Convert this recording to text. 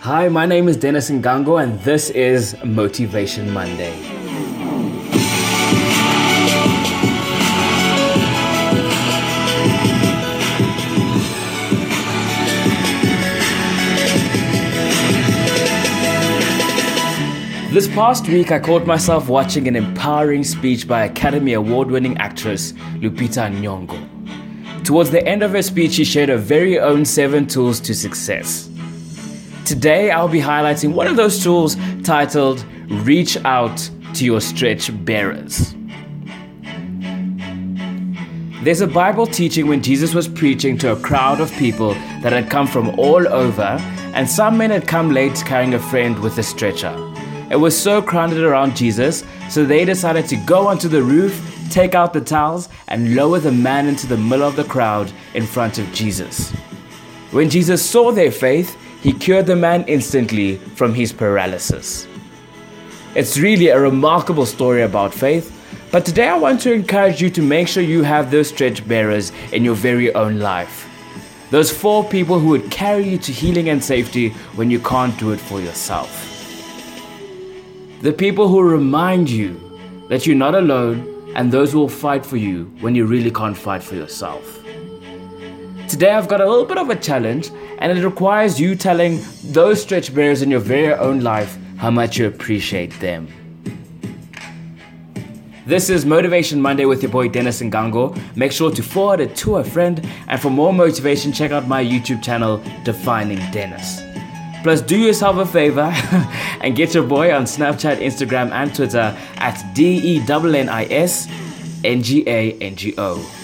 Hi, my name is Dennis Ngango, and this is Motivation Monday. This past week, I caught myself watching an empowering speech by Academy Award winning actress Lupita Nyong'o. Towards the end of her speech, she shared her very own seven tools to success. Today, I'll be highlighting one of those tools titled Reach Out to Your Stretch Bearers. There's a Bible teaching when Jesus was preaching to a crowd of people that had come from all over, and some men had come late carrying a friend with a stretcher. It was so crowded around Jesus, so they decided to go onto the roof, take out the towels, and lower the man into the middle of the crowd in front of Jesus. When Jesus saw their faith, he cured the man instantly from his paralysis. It's really a remarkable story about faith, but today I want to encourage you to make sure you have those stretch bearers in your very own life. Those four people who would carry you to healing and safety when you can't do it for yourself. The people who remind you that you're not alone and those who will fight for you when you really can't fight for yourself. Today, I've got a little bit of a challenge, and it requires you telling those stretch bearers in your very own life how much you appreciate them. This is Motivation Monday with your boy Dennis Ngango. Make sure to forward it to a friend, and for more motivation, check out my YouTube channel, Defining Dennis. Plus, do yourself a favor and get your boy on Snapchat, Instagram, and Twitter at D E N N I S N G A N G O.